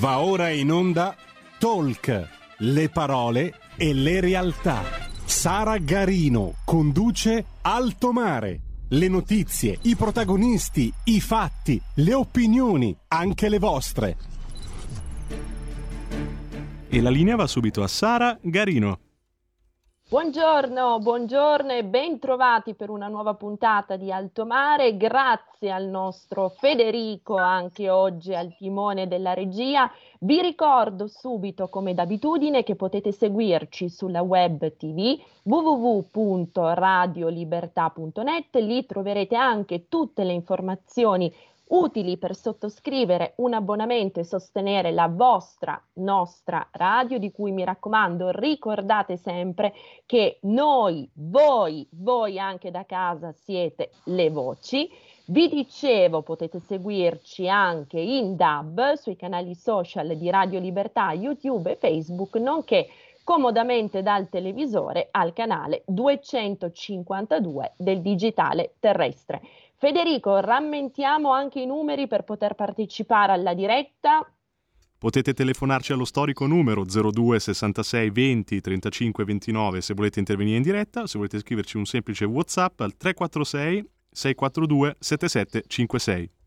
Va ora in onda Talk, le parole e le realtà. Sara Garino conduce Alto Mare. Le notizie, i protagonisti, i fatti, le opinioni, anche le vostre. E la linea va subito a Sara Garino. Buongiorno, buongiorno e ben trovati per una nuova puntata di Alto Mare. Grazie al nostro Federico, anche oggi al timone della regia. Vi ricordo subito, come d'abitudine, che potete seguirci sulla web tv www.radiolibertà.net. Lì troverete anche tutte le informazioni utili per sottoscrivere un abbonamento e sostenere la vostra, nostra radio, di cui mi raccomando ricordate sempre che noi, voi, voi anche da casa siete le voci. Vi dicevo, potete seguirci anche in DAB sui canali social di Radio Libertà, YouTube e Facebook, nonché comodamente dal televisore al canale 252 del digitale terrestre. Federico, rammentiamo anche i numeri per poter partecipare alla diretta. Potete telefonarci allo storico numero 02 66 20 35 29 se volete intervenire in diretta, se volete scriverci un semplice WhatsApp al 346 642 7756.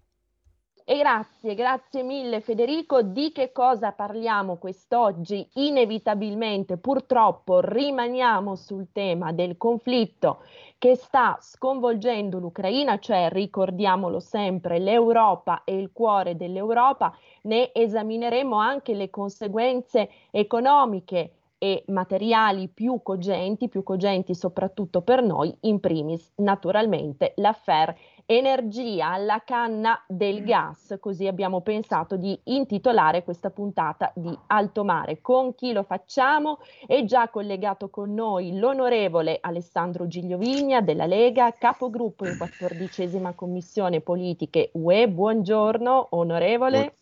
E grazie, grazie mille Federico. Di che cosa parliamo quest'oggi? Inevitabilmente, purtroppo, rimaniamo sul tema del conflitto che sta sconvolgendo l'Ucraina, cioè ricordiamolo sempre, l'Europa è il cuore dell'Europa, ne esamineremo anche le conseguenze economiche e materiali più cogenti, più cogenti soprattutto per noi, in primis naturalmente l'affair energia alla canna del mm. gas, così abbiamo pensato di intitolare questa puntata di Alto Mare. Con chi lo facciamo? È già collegato con noi l'onorevole Alessandro Gigliovigna della Lega, capogruppo in quattordicesima commissione politiche UE. Buongiorno onorevole.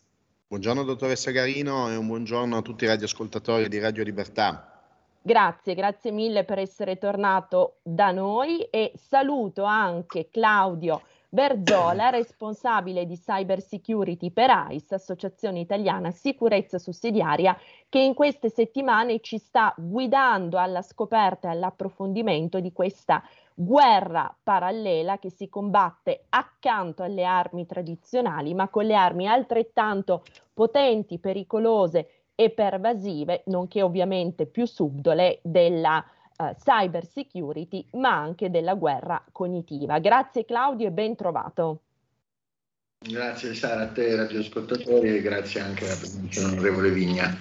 Buongiorno dottoressa Garino e un buongiorno a tutti i radioascoltatori di Radio Libertà. Grazie, grazie mille per essere tornato da noi e saluto anche Claudio Berzola, responsabile di cyber security per AIS, Associazione Italiana Sicurezza Sussidiaria, che in queste settimane ci sta guidando alla scoperta e all'approfondimento di questa guerra parallela che si combatte accanto alle armi tradizionali, ma con le armi altrettanto potenti, pericolose e pervasive, nonché ovviamente più subdole della uh, cyber security, ma anche della guerra cognitiva. Grazie Claudio e ben trovato. Grazie Sara a te radioascoltatori e grazie anche all'onorevole Vigna.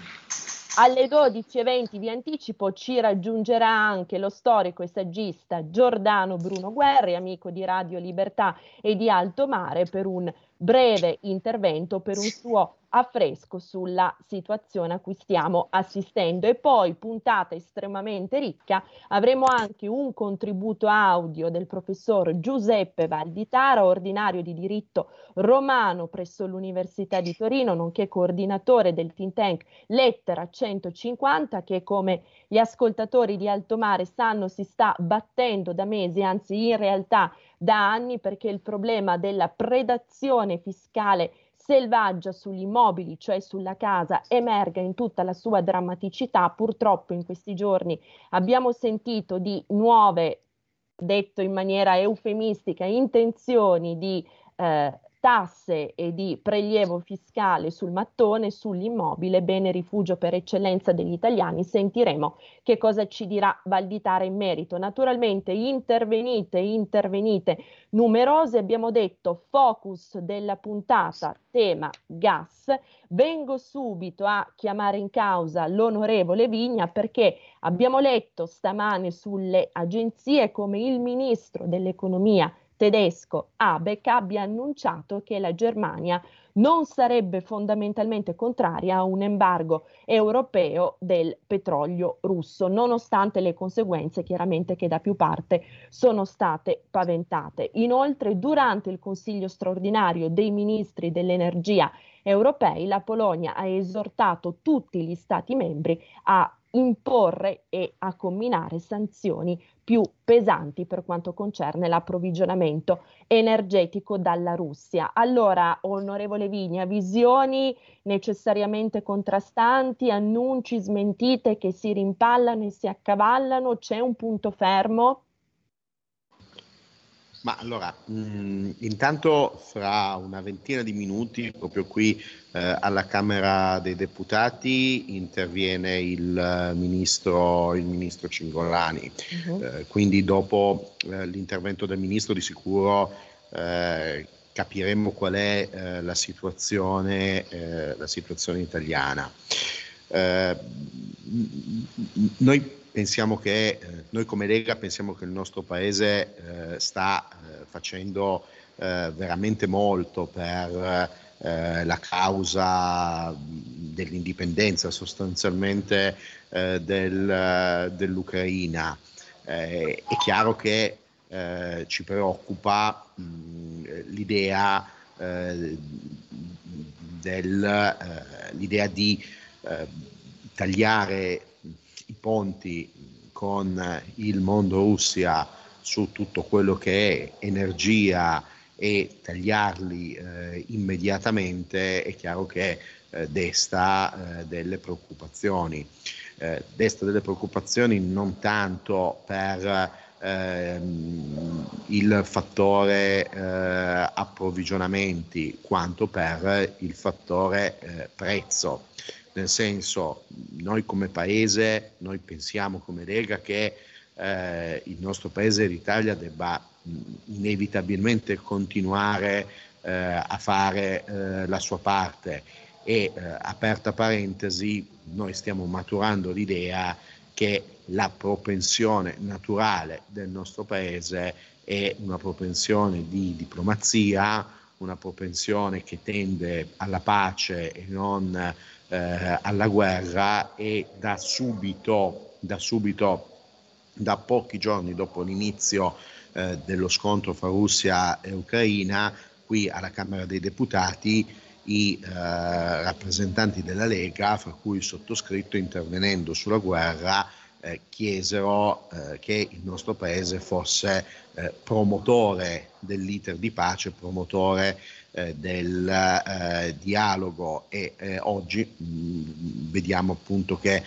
Alle 12.20 di anticipo ci raggiungerà anche lo storico e saggista Giordano Bruno Guerri, amico di Radio Libertà e di Alto Mare, per un breve intervento, per un suo affresco sulla situazione a cui stiamo assistendo. E poi puntata estremamente ricca avremo anche un contributo audio del professor Giuseppe Valditara, ordinario di diritto romano presso l'Università di Torino, nonché coordinatore del think tank Lettera 150 che come gli ascoltatori di Alto Mare sanno si sta battendo da mesi, anzi in realtà da anni perché il problema della predazione fiscale selvaggia sugli immobili, cioè sulla casa, emerga in tutta la sua drammaticità. Purtroppo in questi giorni abbiamo sentito di nuove, detto in maniera eufemistica, intenzioni di eh, tasse e di prelievo fiscale sul mattone, sull'immobile, bene rifugio per eccellenza degli italiani, sentiremo che cosa ci dirà Valditara in merito. Naturalmente intervenite, intervenite numerose, abbiamo detto focus della puntata, tema gas. Vengo subito a chiamare in causa l'onorevole Vigna perché abbiamo letto stamane sulle agenzie come il ministro dell'economia tedesco Abeck abbia annunciato che la Germania non sarebbe fondamentalmente contraria a un embargo europeo del petrolio russo, nonostante le conseguenze chiaramente che da più parte sono state paventate. Inoltre, durante il Consiglio straordinario dei ministri dell'energia europei, la Polonia ha esortato tutti gli Stati membri a imporre e a combinare sanzioni più pesanti per quanto concerne l'approvvigionamento energetico dalla Russia. Allora, onorevole Vigna, visioni necessariamente contrastanti, annunci, smentite che si rimpallano e si accavallano, c'è un punto fermo? Ma allora, mh, intanto fra una ventina di minuti, proprio qui eh, alla Camera dei Deputati, interviene il eh, ministro, il ministro Cingolani. Uh-huh. Eh, quindi dopo eh, l'intervento del ministro di sicuro eh, capiremo qual è eh, la situazione, la, situazione, italiana. noi pensiamo che eh, noi come Lega pensiamo che il nostro paese eh, sta eh, facendo eh, veramente molto per eh, la causa dell'indipendenza sostanzialmente eh, del, dell'Ucraina. è chiaro che ci preoccupa mh, l'idea, del, l'idea di tagliare i ponti con il mondo Russia su tutto quello che è energia e tagliarli eh, immediatamente è chiaro che eh, desta eh, delle preoccupazioni. Eh, desta delle preoccupazioni non tanto per ehm, il fattore eh, approvvigionamenti quanto per il fattore eh, prezzo nel senso noi come paese, noi pensiamo come Lega che eh, il nostro paese, l'Italia, debba inevitabilmente continuare eh, a fare eh, la sua parte. E eh, aperta parentesi, noi stiamo maturando l'idea che la propensione naturale del nostro paese è una propensione di diplomazia, una propensione che tende alla pace e non eh, alla guerra e da subito, da subito, da pochi giorni dopo l'inizio eh, dello scontro fra Russia e Ucraina, qui alla Camera dei Deputati i eh, rappresentanti della Lega, fra cui il sottoscritto, intervenendo sulla guerra, eh, chiesero eh, che il nostro Paese fosse eh, promotore dell'iter di pace, promotore eh, del eh, dialogo e eh, oggi mh, mm, vediamo appunto che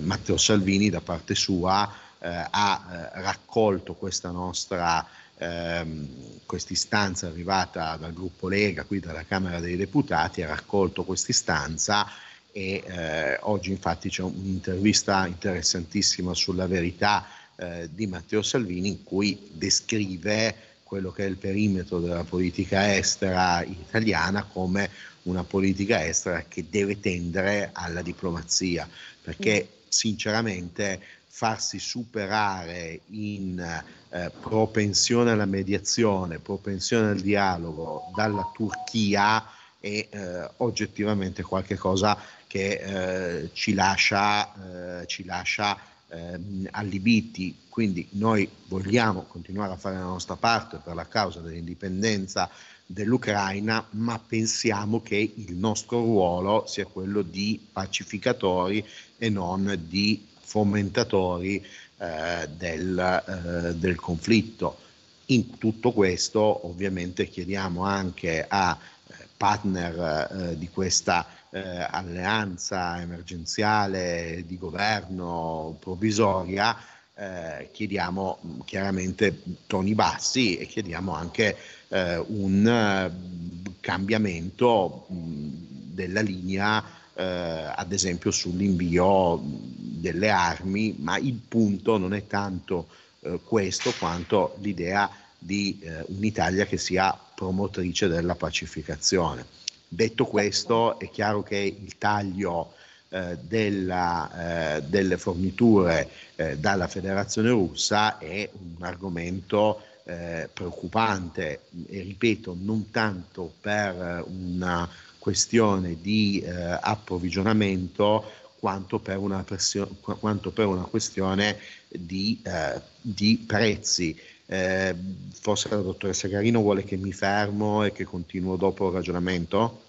Matteo Salvini da parte sua ha raccolto questa nostra ehm, questa istanza arrivata dal gruppo Lega, qui dalla Camera dei Deputati, ha raccolto questa istanza e eh, oggi infatti c'è un'intervista interessantissima sulla verità eh, di Matteo Salvini in cui descrive quello che è il perimetro della politica estera italiana come una politica estera che deve tendere alla diplomazia, perché sinceramente farsi superare in eh, propensione alla mediazione, propensione al dialogo dalla Turchia è eh, oggettivamente qualcosa che eh, ci lascia, eh, ci lascia ehm, allibiti. Quindi noi vogliamo continuare a fare la nostra parte per la causa dell'indipendenza dell'Ucraina, ma pensiamo che il nostro ruolo sia quello di pacificatori e non di fomentatori eh, del, eh, del conflitto. In tutto questo ovviamente chiediamo anche a eh, partner eh, di questa eh, alleanza emergenziale di governo provvisoria, eh, chiediamo chiaramente toni bassi e chiediamo anche eh, un uh, cambiamento mh, della linea, eh, ad esempio sull'invio delle armi, ma il punto non è tanto eh, questo quanto l'idea di eh, un'Italia che sia promotrice della pacificazione. Detto questo, è chiaro che il taglio eh, della, eh, delle forniture eh, dalla Federazione russa è un argomento eh, preoccupante e ripeto non tanto per una questione di eh, approvvigionamento quanto per una, pressione, quanto per una questione di, eh, di prezzi. Eh, forse la dottoressa Garino vuole che mi fermo e che continuo dopo il ragionamento?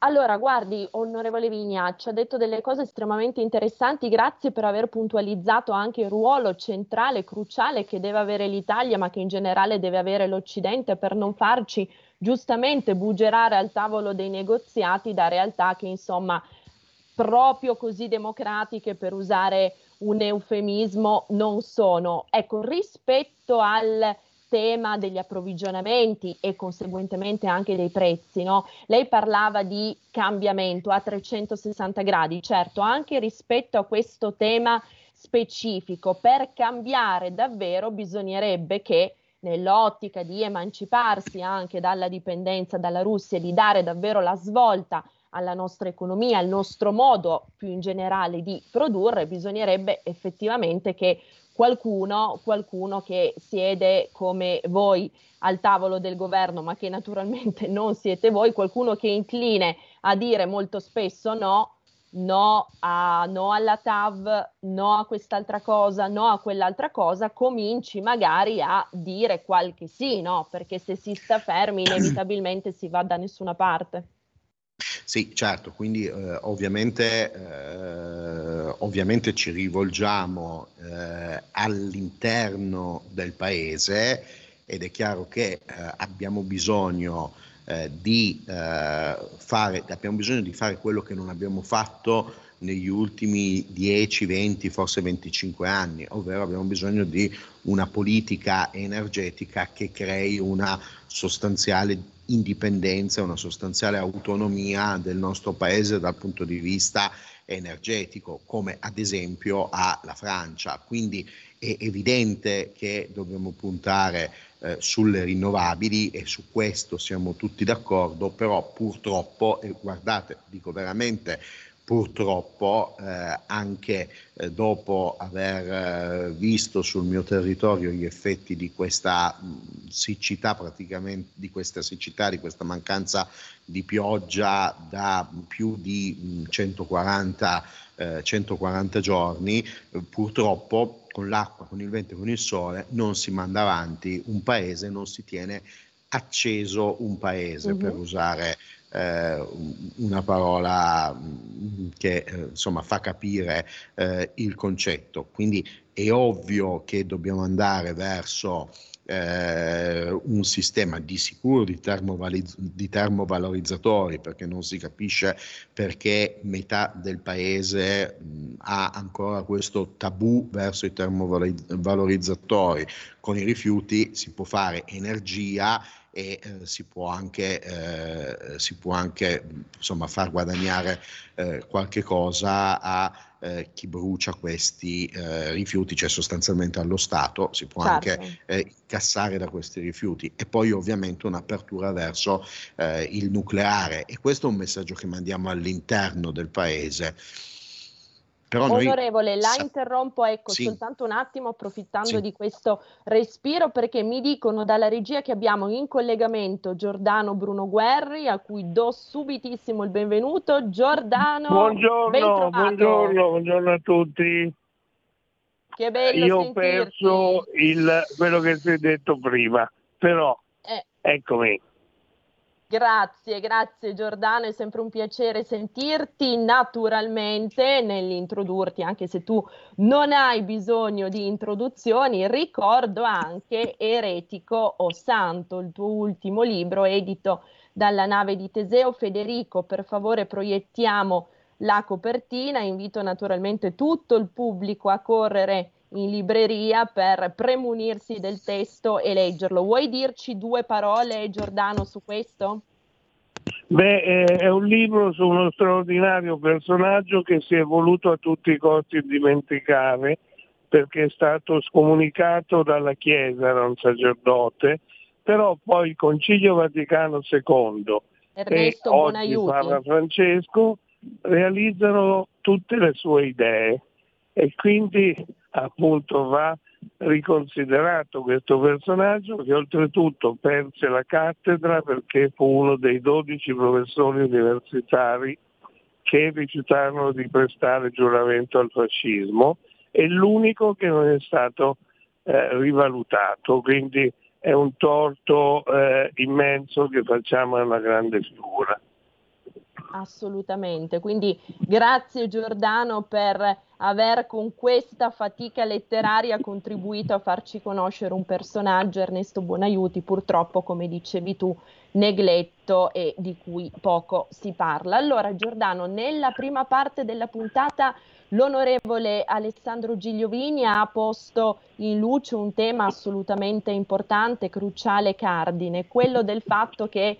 Allora, guardi, onorevole Vigna, ci ha detto delle cose estremamente interessanti, grazie per aver puntualizzato anche il ruolo centrale, cruciale che deve avere l'Italia, ma che in generale deve avere l'Occidente per non farci giustamente bugerare al tavolo dei negoziati da realtà che insomma proprio così democratiche per usare un eufemismo non sono. Ecco, rispetto al tema degli approvvigionamenti e conseguentemente anche dei prezzi, no? Lei parlava di cambiamento a 360 gradi, certo, anche rispetto a questo tema specifico, per cambiare davvero bisognerebbe che nell'ottica di emanciparsi anche dalla dipendenza dalla Russia di dare davvero la svolta alla nostra economia, al nostro modo più in generale di produrre, bisognerebbe effettivamente che qualcuno, qualcuno che siede come voi al tavolo del governo, ma che naturalmente non siete voi, qualcuno che è incline a dire molto spesso no, no, a, no alla TAV, no a quest'altra cosa, no a quell'altra cosa, cominci magari a dire qualche sì, no? Perché se si sta fermi inevitabilmente si va da nessuna parte. Sì, certo, quindi eh, ovviamente, eh, ovviamente, ci rivolgiamo eh, all'interno del paese ed è chiaro che eh, abbiamo bisogno eh, di eh, fare, abbiamo bisogno di fare quello che non abbiamo fatto negli ultimi 10, 20, forse 25 anni, ovvero abbiamo bisogno di una politica energetica che crei una sostanziale indipendenza, una sostanziale autonomia del nostro paese dal punto di vista energetico, come ad esempio ha la Francia. Quindi è evidente che dobbiamo puntare eh, sulle rinnovabili e su questo siamo tutti d'accordo, però purtroppo, e guardate, dico veramente purtroppo eh, anche eh, dopo aver eh, visto sul mio territorio gli effetti di questa mh, siccità praticamente di questa siccità di questa mancanza di pioggia da più di mh, 140, 140 eh, giorni purtroppo con l'acqua con il vento e con il sole non si manda avanti un paese non si tiene acceso un paese uh-huh. per usare eh, una parola mm, che eh, insomma fa capire eh, il concetto. Quindi è ovvio che dobbiamo andare verso eh, un sistema di sicuro di, termovaliz- di, termovalorizzatori perché non si capisce perché metà del paese mh, ha ancora questo tabù verso i termovalorizzatori. Con i rifiuti si può fare energia e eh, si può anche, eh, si può anche insomma, far guadagnare eh, qualche cosa a eh, chi brucia questi eh, rifiuti, cioè sostanzialmente allo Stato, si può certo. anche eh, incassare da questi rifiuti. E poi ovviamente un'apertura verso il nucleare. E questo è un messaggio che mandiamo all'interno del paese però Onorevole, la interrompo ecco, sì. soltanto un attimo approfittando sì. di questo respiro perché mi dicono dalla regia che abbiamo in collegamento Giordano Bruno Guerri a cui do subitissimo il benvenuto. Giordano, buongiorno, buongiorno, buongiorno a tutti. Che bello Io sentirti. ho perso il, quello che si è detto prima, però eh. eccomi. Grazie, grazie Giordano, è sempre un piacere sentirti naturalmente nell'introdurti, anche se tu non hai bisogno di introduzioni, ricordo anche Eretico o Santo, il tuo ultimo libro edito dalla nave di Teseo. Federico, per favore proiettiamo la copertina, invito naturalmente tutto il pubblico a correre in libreria per premunirsi del testo e leggerlo. Vuoi dirci due parole, Giordano, su questo? Beh, è un libro su uno straordinario personaggio che si è voluto a tutti i costi dimenticare perché è stato scomunicato dalla Chiesa, era un sacerdote, però poi il Concilio Vaticano II Ernesto e oggi Papa Francesco realizzano tutte le sue idee e quindi appunto va riconsiderato questo personaggio che oltretutto perse la cattedra perché fu uno dei dodici professori universitari che rifiutarono di prestare giuramento al fascismo e l'unico che non è stato eh, rivalutato, quindi è un torto eh, immenso che facciamo a una grande figura. Assolutamente, quindi grazie Giordano per aver con questa fatica letteraria contribuito a farci conoscere un personaggio, Ernesto Buonaiuti, purtroppo come dicevi tu, negletto e di cui poco si parla. Allora Giordano, nella prima parte della puntata L'onorevole Alessandro Gigliovini ha posto in luce un tema assolutamente importante, cruciale, cardine, quello del fatto che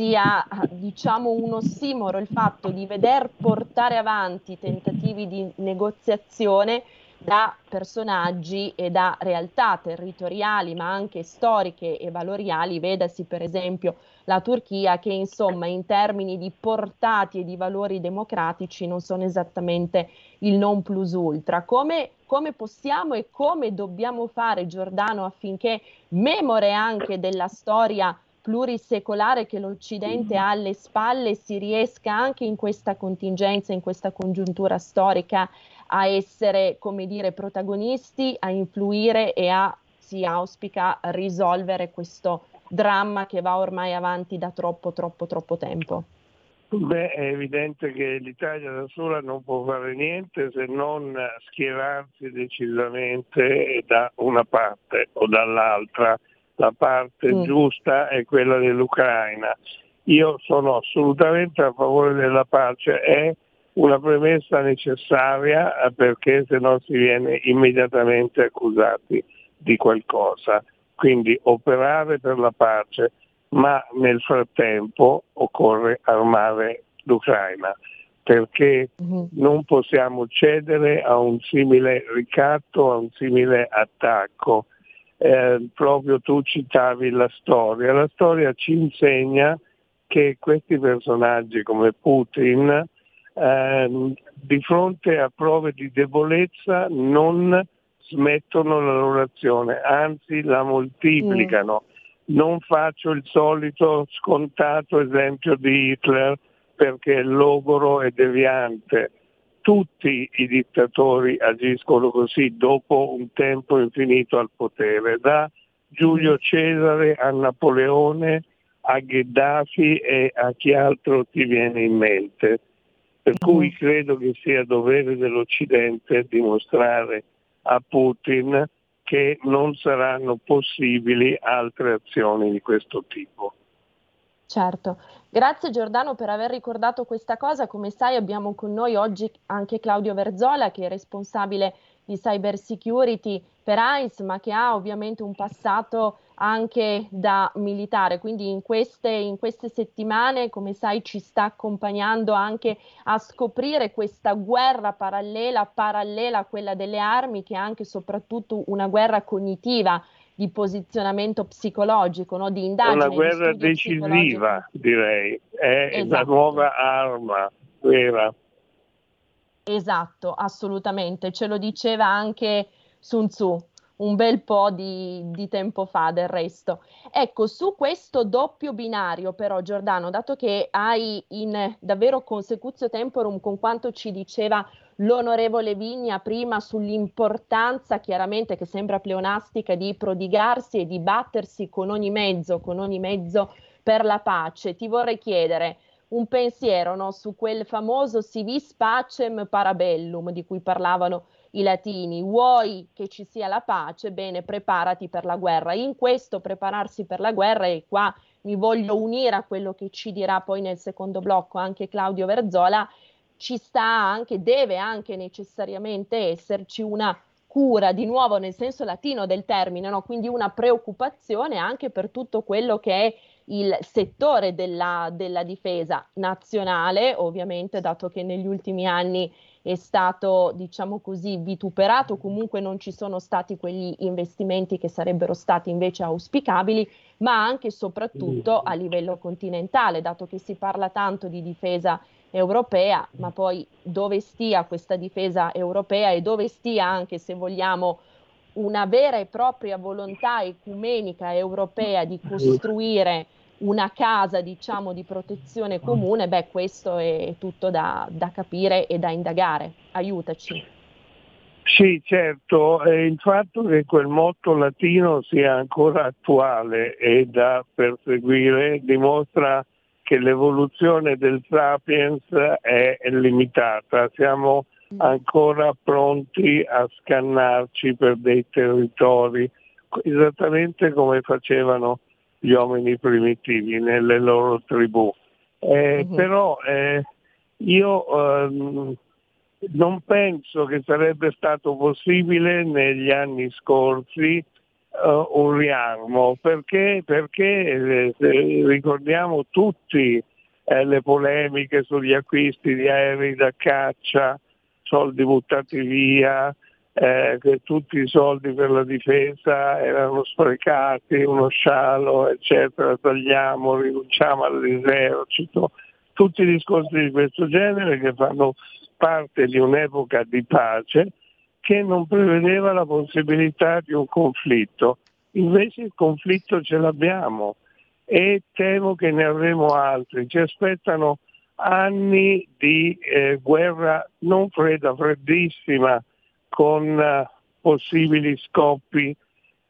sia, diciamo, un ossimoro il fatto di veder portare avanti tentativi di negoziazione da personaggi e da realtà territoriali ma anche storiche e valoriali, vedasi per esempio la Turchia che insomma in termini di portati e di valori democratici non sono esattamente il non plus ultra. Come, come possiamo e come dobbiamo fare Giordano affinché memore anche della storia plurisecolare che l'Occidente ha alle spalle si riesca anche in questa contingenza, in questa congiuntura storica a essere, come dire, protagonisti, a influire e a, si auspica, risolvere questo dramma che va ormai avanti da troppo, troppo, troppo tempo? Beh, è evidente che l'Italia da sola non può fare niente se non schierarsi decisamente da una parte o dall'altra. La parte mm. giusta è quella dell'Ucraina. Io sono assolutamente a favore della pace, è una premessa necessaria perché se no si viene immediatamente accusati di qualcosa. Quindi operare per la pace, ma nel frattempo occorre armare l'Ucraina perché uh-huh. non possiamo cedere a un simile ricatto, a un simile attacco. Eh, proprio tu citavi la storia, la storia ci insegna che questi personaggi come Putin eh, di fronte a prove di debolezza non smettono la loro azione, anzi la moltiplicano. Mm. Non faccio il solito scontato esempio di Hitler perché è logoro e deviante. Tutti i dittatori agiscono così dopo un tempo infinito al potere, da Giulio Cesare a Napoleone a Gheddafi e a chi altro ti viene in mente. Per cui mm. credo che sia dovere dell'Occidente dimostrare a Putin che non saranno possibili altre azioni di questo tipo. Certo, grazie Giordano per aver ricordato questa cosa. Come sai abbiamo con noi oggi anche Claudio Verzola che è responsabile di cyber security per ICE, ma che ha ovviamente un passato anche da militare, quindi in queste, in queste, settimane, come sai, ci sta accompagnando anche a scoprire questa guerra parallela, parallela a quella delle armi, che è anche e soprattutto una guerra cognitiva di posizionamento psicologico, no? di indagine. Una guerra di decisiva, direi, è esatto. la nuova arma vera. Esatto, assolutamente, ce lo diceva anche Sun Tzu, un bel po' di, di, tempo fa del resto. Ecco, su questo doppio binario però Giordano, dato che hai in davvero consecutio temporum con quanto ci diceva l'onorevole Vigna prima sull'importanza chiaramente che sembra pleonastica di prodigarsi e di battersi con ogni mezzo, con ogni mezzo per la pace, ti vorrei chiedere un pensiero no, su quel famoso si vis pacem parabellum di cui parlavano i latini, vuoi che ci sia la pace, bene, preparati per la guerra. In questo prepararsi per la guerra, e qua mi voglio unire a quello che ci dirà poi nel secondo blocco anche Claudio Verzola, ci sta anche, deve anche necessariamente esserci una cura, di nuovo nel senso latino del termine, no? quindi una preoccupazione anche per tutto quello che è il settore della, della difesa nazionale, ovviamente, dato che negli ultimi anni è stato, diciamo così, vituperato, comunque non ci sono stati quegli investimenti che sarebbero stati invece auspicabili, ma anche e soprattutto a livello continentale, dato che si parla tanto di difesa europea, ma poi dove stia questa difesa europea e dove stia anche, se vogliamo, una vera e propria volontà ecumenica europea di costruire una casa, diciamo, di protezione comune, beh, questo è tutto da, da capire e da indagare. Aiutaci. Sì, certo, eh, il fatto che quel motto latino sia ancora attuale e da perseguire dimostra che l'evoluzione del sapiens è limitata, siamo ancora pronti a scannarci per dei territori, esattamente come facevano gli uomini primitivi nelle loro tribù. Eh, uh-huh. Però eh, io ehm, non penso che sarebbe stato possibile negli anni scorsi uh, un riarmo, perché, perché eh, ricordiamo tutti eh, le polemiche sugli acquisti di aerei da caccia, soldi buttati via, eh, che tutti i soldi per la difesa erano sprecati, uno scialo, eccetera, tagliamo, rinunciamo all'esercito, tutti i discorsi di questo genere che fanno parte di un'epoca di pace che non prevedeva la possibilità di un conflitto. Invece il conflitto ce l'abbiamo e temo che ne avremo altri. Ci aspettano anni di eh, guerra non fredda, freddissima, con uh, possibili scoppi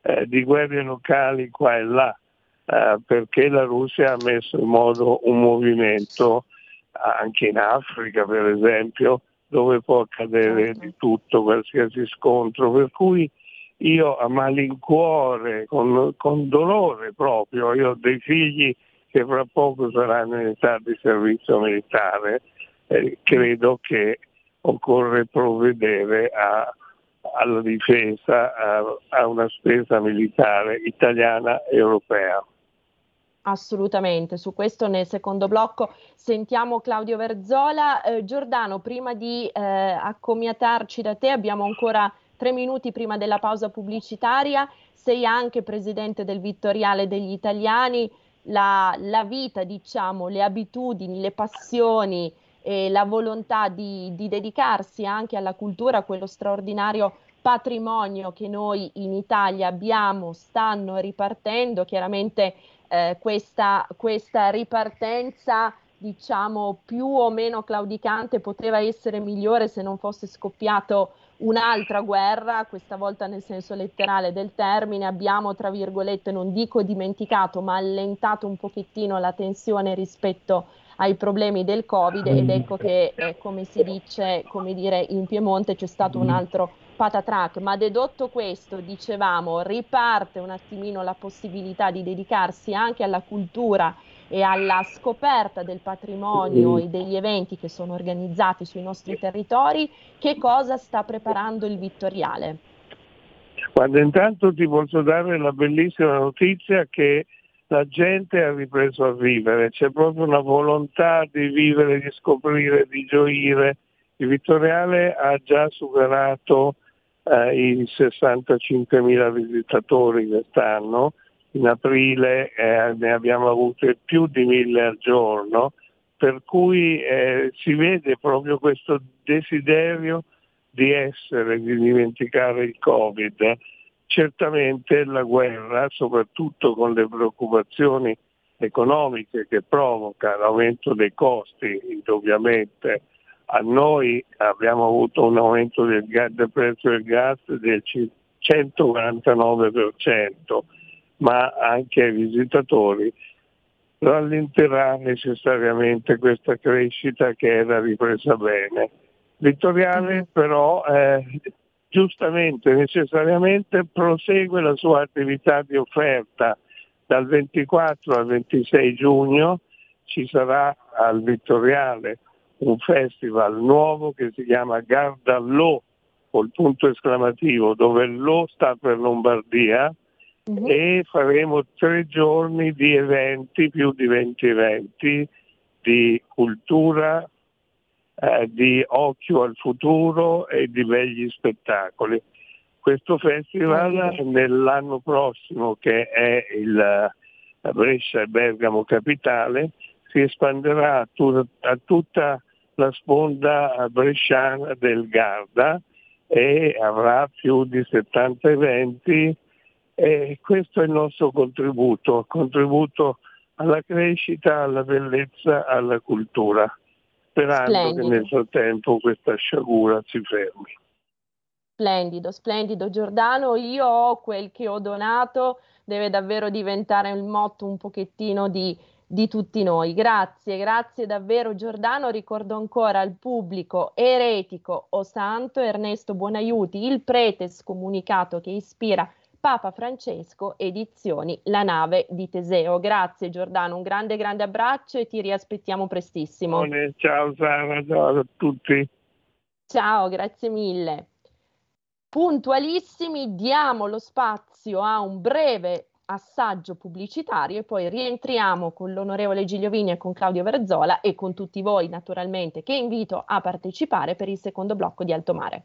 eh, di guerre locali qua e là, eh, perché la Russia ha messo in modo un movimento anche in Africa per esempio, dove può accadere certo. di tutto, qualsiasi scontro, per cui io a malincuore, con, con dolore proprio, io ho dei figli che fra poco saranno in età di servizio militare, eh, credo che occorre provvedere a, alla difesa, a, a una spesa militare italiana e europea. Assolutamente, su questo nel secondo blocco sentiamo Claudio Verzola. Eh, Giordano, prima di eh, accomiatarci da te abbiamo ancora tre minuti prima della pausa pubblicitaria, sei anche presidente del Vittoriale degli Italiani, la, la vita, diciamo, le abitudini, le passioni e la volontà di, di dedicarsi anche alla cultura, quello straordinario patrimonio che noi in Italia abbiamo, stanno ripartendo, chiaramente eh, questa, questa ripartenza diciamo più o meno claudicante poteva essere migliore se non fosse scoppiato un'altra guerra, questa volta nel senso letterale del termine, abbiamo tra virgolette non dico dimenticato ma allentato un pochettino la tensione rispetto ai problemi del Covid ed ecco che eh, come si dice, come dire in Piemonte c'è stato un altro patatrack, ma dedotto questo, dicevamo, riparte un attimino la possibilità di dedicarsi anche alla cultura e alla scoperta del patrimonio e degli eventi che sono organizzati sui nostri territori, che cosa sta preparando il Vittoriale? Guarda, intanto ti posso dare la bellissima notizia che la gente ha ripreso a vivere, c'è proprio una volontà di vivere, di scoprire, di gioire. Il Vittoriale ha già superato eh, i 65.000 visitatori quest'anno, in aprile eh, ne abbiamo avute più di 1.000 al giorno, per cui eh, si vede proprio questo desiderio di essere, di dimenticare il Covid. Certamente la guerra, soprattutto con le preoccupazioni economiche che provoca l'aumento dei costi, indubbiamente, a noi abbiamo avuto un aumento del, gas, del prezzo del gas del 149%, ma anche ai visitatori rallenterà necessariamente questa crescita che era ripresa bene. Vittoriale però eh, giustamente, necessariamente prosegue la sua attività di offerta. Dal 24 al 26 giugno ci sarà al Vittoriale un festival nuovo che si chiama Garda Lo, col punto esclamativo, dove Lo sta per Lombardia, uh-huh. e faremo tre giorni di eventi, più di 20 eventi, di cultura, eh, di occhio al futuro e di begli spettacoli. Questo festival nell'anno prossimo, che è il Brescia e Bergamo Capitale, si espanderà a, tu- a tutta la sponda bresciana del Garda e avrà più di 70 eventi e questo è il nostro contributo, contributo alla crescita, alla bellezza, alla cultura, sperando splendido. che nel frattempo questa sciagura si fermi. Splendido, splendido Giordano, io ho quel che ho donato, deve davvero diventare il motto un pochettino di di tutti noi. Grazie, grazie davvero Giordano. Ricordo ancora al pubblico eretico o santo Ernesto Buonaiuti, il prete scomunicato che ispira Papa Francesco, edizioni La nave di Teseo. Grazie Giordano, un grande grande abbraccio e ti riaspettiamo prestissimo. Ciao Sara, ciao a tutti. Ciao, grazie mille. Puntualissimi, diamo lo spazio a un breve assaggio pubblicitario e poi rientriamo con l'onorevole Gigliovini e con Claudio Verzola e con tutti voi naturalmente che invito a partecipare per il secondo blocco di Alto Mare.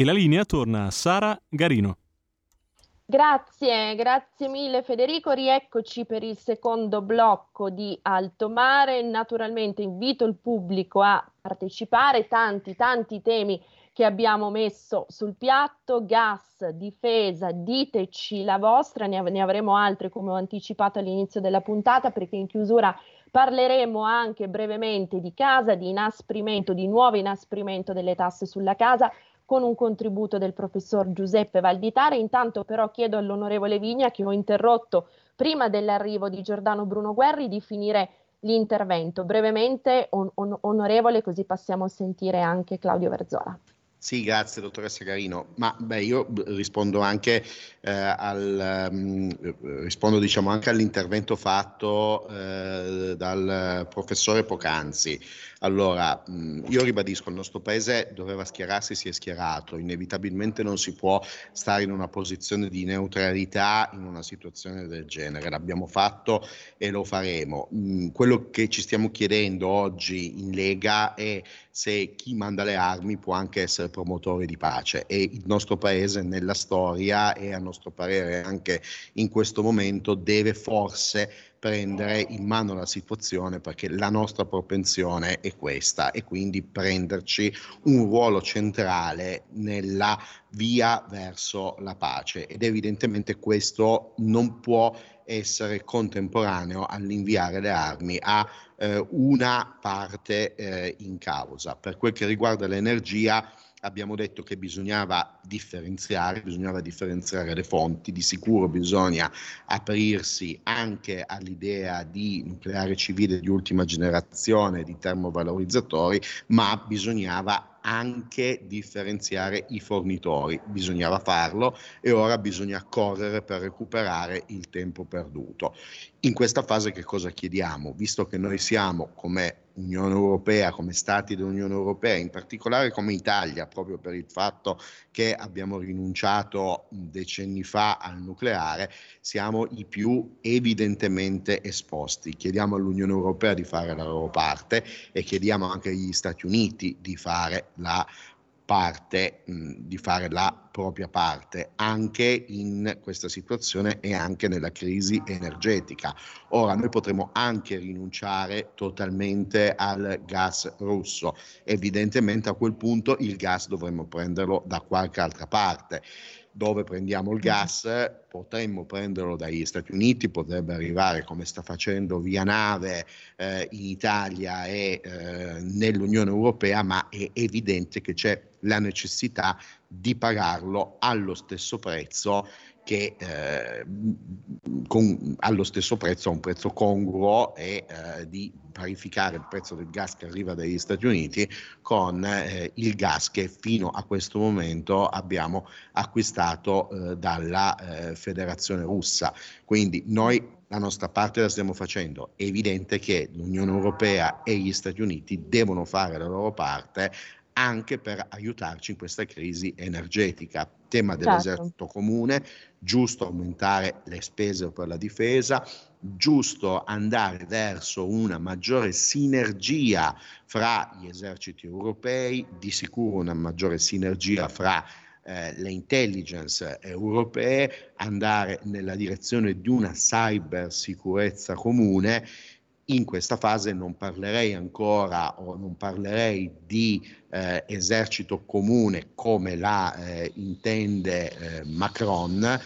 E la linea torna a Sara Garino. Grazie, grazie mille Federico. Rieccoci per il secondo blocco di Alto Mare. Naturalmente invito il pubblico a partecipare, tanti, tanti temi che abbiamo messo sul piatto, gas, difesa, diteci la vostra, ne, av- ne avremo altre come ho anticipato all'inizio della puntata perché in chiusura parleremo anche brevemente di casa, di inasprimento, di nuovo inasprimento delle tasse sulla casa con un contributo del professor Giuseppe Valditare. Intanto però chiedo all'onorevole Vigna, che ho interrotto prima dell'arrivo di Giordano Bruno Guerri, di finire l'intervento brevemente, on- on- onorevole, così passiamo a sentire anche Claudio Verzola. Sì, grazie dottoressa Carino. Ma beh, io rispondo anche, eh, al, um, rispondo, diciamo, anche all'intervento fatto eh, dal professore Pocanzi. Allora, io ribadisco, il nostro paese doveva schierarsi, si è schierato, inevitabilmente non si può stare in una posizione di neutralità in una situazione del genere, l'abbiamo fatto e lo faremo. Quello che ci stiamo chiedendo oggi in Lega è se chi manda le armi può anche essere promotore di pace. E il nostro paese nella storia e a nostro parere anche in questo momento deve forse prendere in mano la situazione perché la nostra propensione è questa e quindi prenderci un ruolo centrale nella via verso la pace ed evidentemente questo non può essere contemporaneo all'inviare le armi a eh, una parte eh, in causa. Per quel che riguarda l'energia, abbiamo detto che bisognava differenziare, bisognava differenziare le fonti, di sicuro bisogna aprirsi anche all'idea di nucleare civile di ultima generazione, di termovalorizzatori, ma bisognava anche differenziare i fornitori, bisognava farlo e ora bisogna correre per recuperare il tempo perduto. In questa fase che cosa chiediamo? Visto che noi siamo come Unione Europea, come Stati dell'Unione Europea, in particolare come Italia, proprio per il fatto che abbiamo rinunciato decenni fa al nucleare, siamo i più evidentemente esposti. Chiediamo all'Unione Europea di fare la loro parte e chiediamo anche agli Stati Uniti di fare la parte, mh, di fare la propria parte anche in questa situazione e anche nella crisi energetica. Ora noi potremo anche rinunciare totalmente al gas russo, evidentemente a quel punto il gas dovremmo prenderlo da qualche altra parte dove prendiamo il gas, potremmo prenderlo dagli Stati Uniti, potrebbe arrivare come sta facendo via nave eh, in Italia e eh, nell'Unione Europea, ma è evidente che c'è la necessità di pagarlo allo stesso prezzo che eh, con, allo stesso prezzo, a un prezzo congruo e eh, di parificare il prezzo del gas che arriva dagli Stati Uniti con eh, il gas che fino a questo momento abbiamo acquistato eh, dalla eh, Federazione russa. Quindi noi la nostra parte la stiamo facendo. È evidente che l'Unione Europea e gli Stati Uniti devono fare la loro parte anche per aiutarci in questa crisi energetica. Tema dell'esercito certo. comune, giusto aumentare le spese per la difesa, giusto andare verso una maggiore sinergia fra gli eserciti europei, di sicuro una maggiore sinergia fra eh, le intelligence europee, andare nella direzione di una cyber sicurezza comune in questa fase non parlerei ancora o non parlerei di eh, esercito comune come la eh, intende eh, Macron.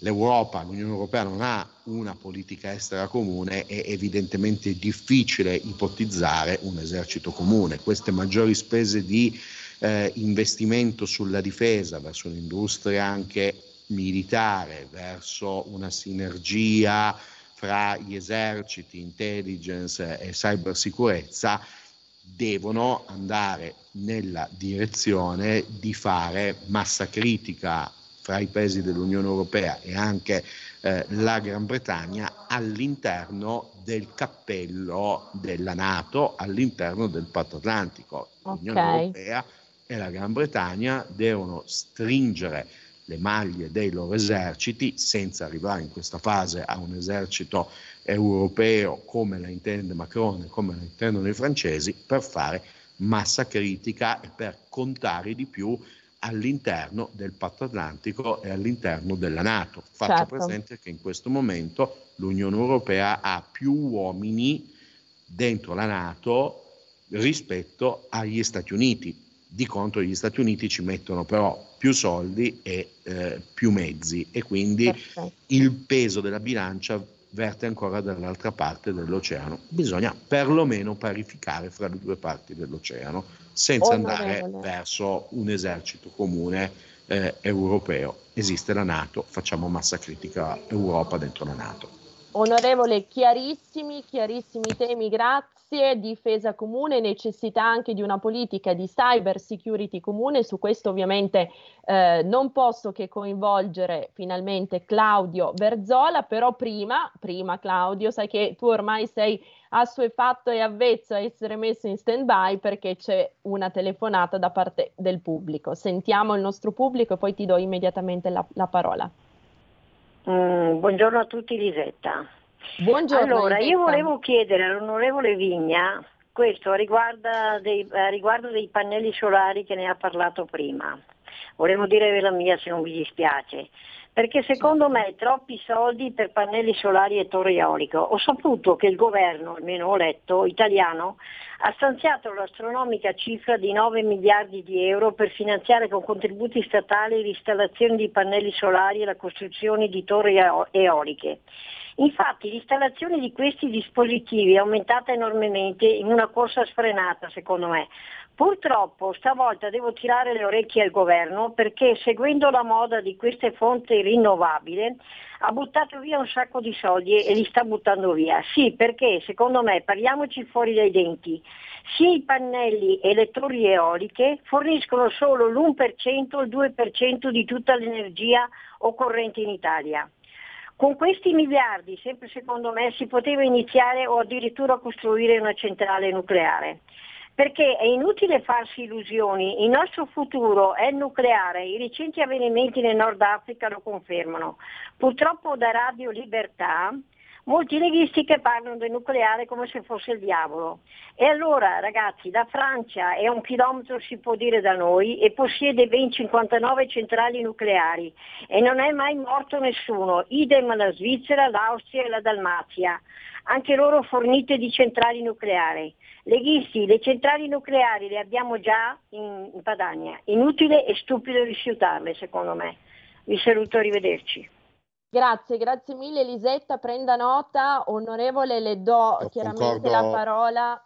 L'Europa, l'Unione Europea non ha una politica estera comune, è evidentemente difficile ipotizzare un esercito comune. Queste maggiori spese di eh, investimento sulla difesa verso un'industria anche militare, verso una sinergia fra gli eserciti, intelligence e cybersicurezza devono andare nella direzione di fare massa critica fra i paesi dell'Unione Europea e anche eh, la Gran Bretagna all'interno del cappello della Nato, all'interno del patto atlantico. Okay. L'Unione Europea e la Gran Bretagna devono stringere le maglie dei loro eserciti senza arrivare in questa fase a un esercito europeo come la intende Macron e come la intendono i francesi per fare massa critica e per contare di più all'interno del patto atlantico e all'interno della Nato. Faccio certo. presente che in questo momento l'Unione Europea ha più uomini dentro la Nato rispetto agli Stati Uniti. Di contro gli Stati Uniti ci mettono però più soldi e eh, più mezzi e quindi Perfetto. il peso della bilancia verte ancora dall'altra parte dell'oceano. Bisogna perlomeno parificare fra le due parti dell'oceano senza Onorevole. andare verso un esercito comune eh, europeo. Esiste la Nato, facciamo massa critica Europa dentro la Nato. Onorevole, chiarissimi, chiarissimi temi, grazie difesa comune, necessità anche di una politica di cyber security comune, su questo ovviamente eh, non posso che coinvolgere finalmente Claudio Verzola, però prima, prima Claudio, sai che tu ormai sei assuefatto e avvezzo a essere messo in stand by perché c'è una telefonata da parte del pubblico. Sentiamo il nostro pubblico e poi ti do immediatamente la, la parola. Mm, buongiorno a tutti Lisetta. Buongiorno. Allora, io volevo chiedere all'onorevole Vigna questo a riguardo, dei, a riguardo dei pannelli solari che ne ha parlato prima. Volevo dire la mia se non vi dispiace perché secondo me troppi soldi per pannelli solari e torre eolico. Ho saputo che il governo, almeno ho letto, italiano, ha stanziato l'astronomica cifra di 9 miliardi di euro per finanziare con contributi statali l'installazione di pannelli solari e la costruzione di torri eoliche. Infatti l'installazione di questi dispositivi è aumentata enormemente in una corsa sfrenata, secondo me. Purtroppo stavolta devo tirare le orecchie al governo perché seguendo la moda di queste fonti rinnovabili ha buttato via un sacco di soldi e li sta buttando via. Sì, perché secondo me, parliamoci fuori dai denti, sia i pannelli e le torri eoliche forniscono solo l'1% o il 2% di tutta l'energia occorrente in Italia. Con questi miliardi, sempre secondo me, si poteva iniziare o addirittura costruire una centrale nucleare. Perché è inutile farsi illusioni, il nostro futuro è nucleare, i recenti avvenimenti nel Nord Africa lo confermano. Purtroppo da Radio Libertà molti leghisti che parlano del nucleare come se fosse il diavolo. E allora ragazzi, la Francia è un chilometro si può dire da noi e possiede ben 59 centrali nucleari e non è mai morto nessuno, idem la Svizzera, l'Austria e la Dalmazia, anche loro fornite di centrali nucleari. Leghisti, le centrali nucleari le abbiamo già in, in Padania, inutile e stupido rifiutarle secondo me. Vi saluto, arrivederci. Grazie, grazie mille Elisetta, prenda nota, onorevole, le do Io chiaramente la parola,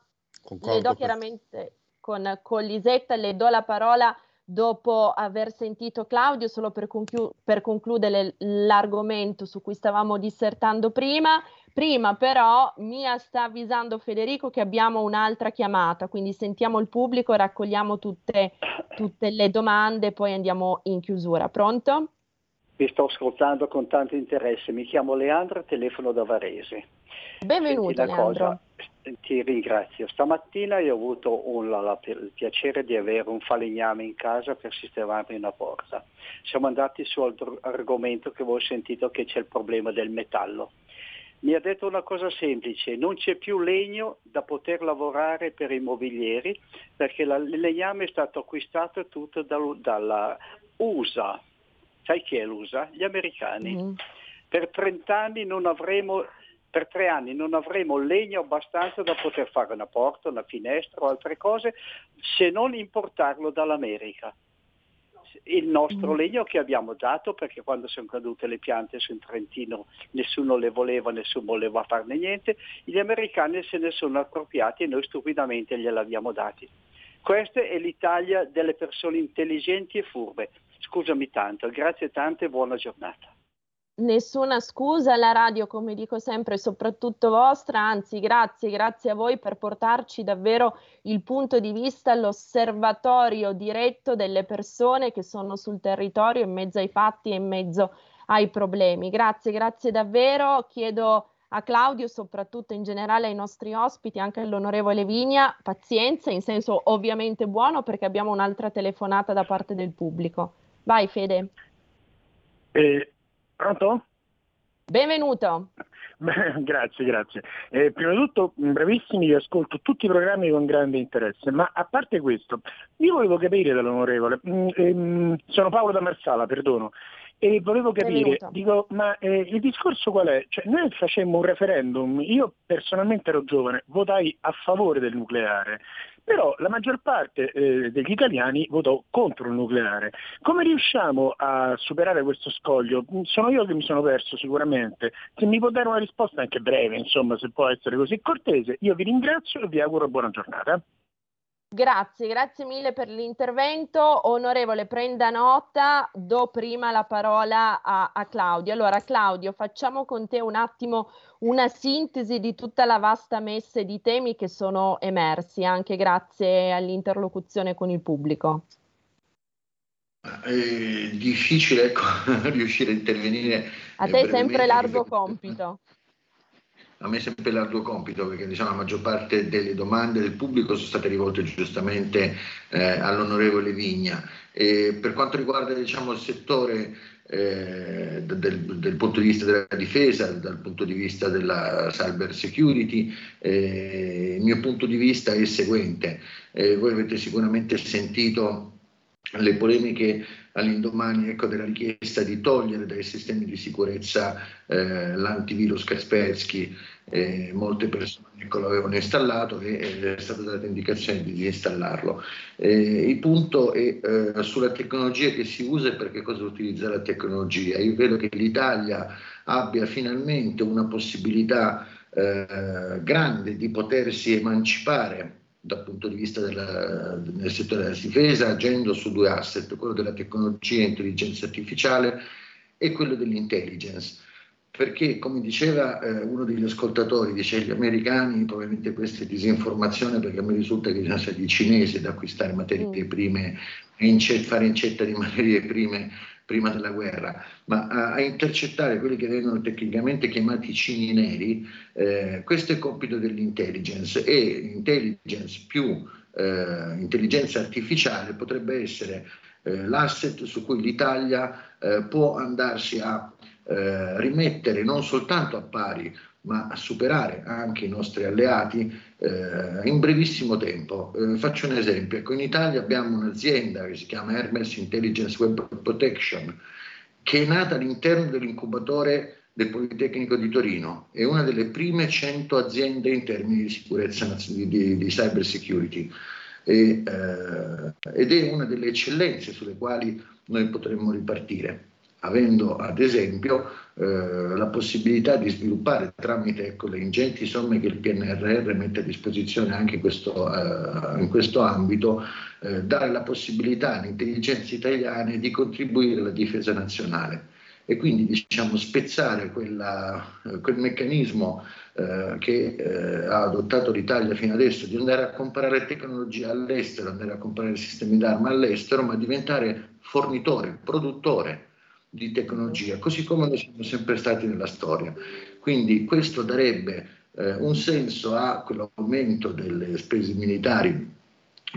le do chiaramente con, con Lisetta, le do la parola dopo aver sentito Claudio, solo per, conclu- per concludere l'argomento su cui stavamo dissertando prima, prima però Mia sta avvisando Federico che abbiamo un'altra chiamata, quindi sentiamo il pubblico, raccogliamo tutte, tutte le domande, poi andiamo in chiusura. Pronto? Vi sto ascoltando con tanto interesse, mi chiamo Leandro, telefono da Varese. Benvenuto Leandro. Cosa, ti ringrazio. Stamattina io ho avuto un, la, la, il piacere di avere un falegname in casa per sistemarmi una porta. Siamo andati sull'argomento che avevo sentito che c'è il problema del metallo. Mi ha detto una cosa semplice, non c'è più legno da poter lavorare per i mobilieri perché la, il legname è stato acquistato tutto da, dalla USA. Sai chi è l'USA? Gli americani. Mm. Per 30 anni non avremo per tre anni non avremo legno abbastanza da poter fare una porta, una finestra o altre cose se non importarlo dall'America. Il nostro mm. legno che abbiamo dato, perché quando sono cadute le piante su in Trentino nessuno le voleva, nessuno voleva farne niente, gli americani se ne sono appropriati e noi stupidamente gliel'abbiamo dati. Questa è l'Italia delle persone intelligenti e furbe. Scusami tanto, grazie tante e buona giornata nessuna scusa, la radio, come dico sempre, soprattutto vostra, anzi grazie, grazie a voi per portarci davvero il punto di vista, l'osservatorio diretto delle persone che sono sul territorio in mezzo ai fatti e in mezzo ai problemi. Grazie, grazie davvero. Chiedo a Claudio, soprattutto in generale ai nostri ospiti, anche all'onorevole Vigna, pazienza, in senso ovviamente buono, perché abbiamo un'altra telefonata da parte del pubblico. Vai Fede. Eh, Pronto? Benvenuto. Beh, grazie, grazie. Eh, prima di tutto, bravissimi, vi ascolto tutti i programmi con grande interesse, ma a parte questo, io volevo capire dall'onorevole, mm, ehm, sono Paolo da Marsala, perdono, e volevo capire, dico, ma eh, il discorso qual è? Cioè, noi facemmo un referendum, io personalmente ero giovane, votai a favore del nucleare, però la maggior parte eh, degli italiani votò contro il nucleare. Come riusciamo a superare questo scoglio? Sono io che mi sono perso sicuramente. Se mi può dare una risposta anche breve, insomma, se può essere così cortese, io vi ringrazio e vi auguro buona giornata. Grazie, grazie mille per l'intervento. Onorevole, prenda nota, do prima la parola a, a, Claudio. Allora, Claudio, facciamo con te un attimo una sintesi di tutta la vasta messe di temi che sono emersi, anche grazie all'interlocuzione con il pubblico. È difficile ecco, riuscire a intervenire. A te è sempre l'arduo compito a me sempre l'arduo compito perché diciamo, la maggior parte delle domande del pubblico sono state rivolte giustamente eh, all'onorevole Vigna. E per quanto riguarda diciamo, il settore eh, del, del, punto di vista della difesa, dal punto di vista della cyber security, eh, il mio punto di vista è il seguente. Eh, voi avete sicuramente sentito le polemiche all'indomani ecco, della richiesta di togliere dai sistemi di sicurezza eh, l'antivirus Kaspersky, eh, molte persone ecco, l'avevano installato e eh, è stata data indicazione di disinstallarlo. Eh, il punto è eh, sulla tecnologia che si usa e per che cosa utilizza la tecnologia. Io credo che l'Italia abbia finalmente una possibilità eh, grande di potersi emancipare dal punto di vista della, del settore della difesa, agendo su due asset, quello della tecnologia e intelligenza artificiale e quello dell'intelligence. Perché, come diceva eh, uno degli ascoltatori, dice gli americani, probabilmente questa è disinformazione perché a me risulta che siano stati i cinesi ad acquistare materie mm. prime, incet, fare incetta di materie prime prima della guerra, ma a, a intercettare quelli che vengono tecnicamente chiamati cini neri, eh, questo è il compito dell'intelligence e l'intelligence più eh, intelligenza artificiale potrebbe essere eh, l'asset su cui l'Italia eh, può andarsi a eh, rimettere non soltanto a pari ma a superare anche i nostri alleati eh, in brevissimo tempo. Eh, faccio un esempio, ecco, in Italia abbiamo un'azienda che si chiama Hermes Intelligence Web Protection, che è nata all'interno dell'incubatore del Politecnico di Torino, è una delle prime 100 aziende in termini di sicurezza di, di, di cyber security e, eh, ed è una delle eccellenze sulle quali noi potremmo ripartire. Avendo ad esempio eh, la possibilità di sviluppare tramite ecco, le ingenti somme che il PNRR mette a disposizione anche in questo, eh, in questo ambito, eh, dare la possibilità alle intelligenze italiane di contribuire alla difesa nazionale. E quindi diciamo, spezzare quella, eh, quel meccanismo eh, che eh, ha adottato l'Italia fino adesso di andare a comprare tecnologia all'estero, andare a comprare sistemi d'arma all'estero, ma diventare fornitore, produttore di tecnologia, così come noi siamo sempre stati nella storia. Quindi questo darebbe eh, un senso a quell'aumento delle spese militari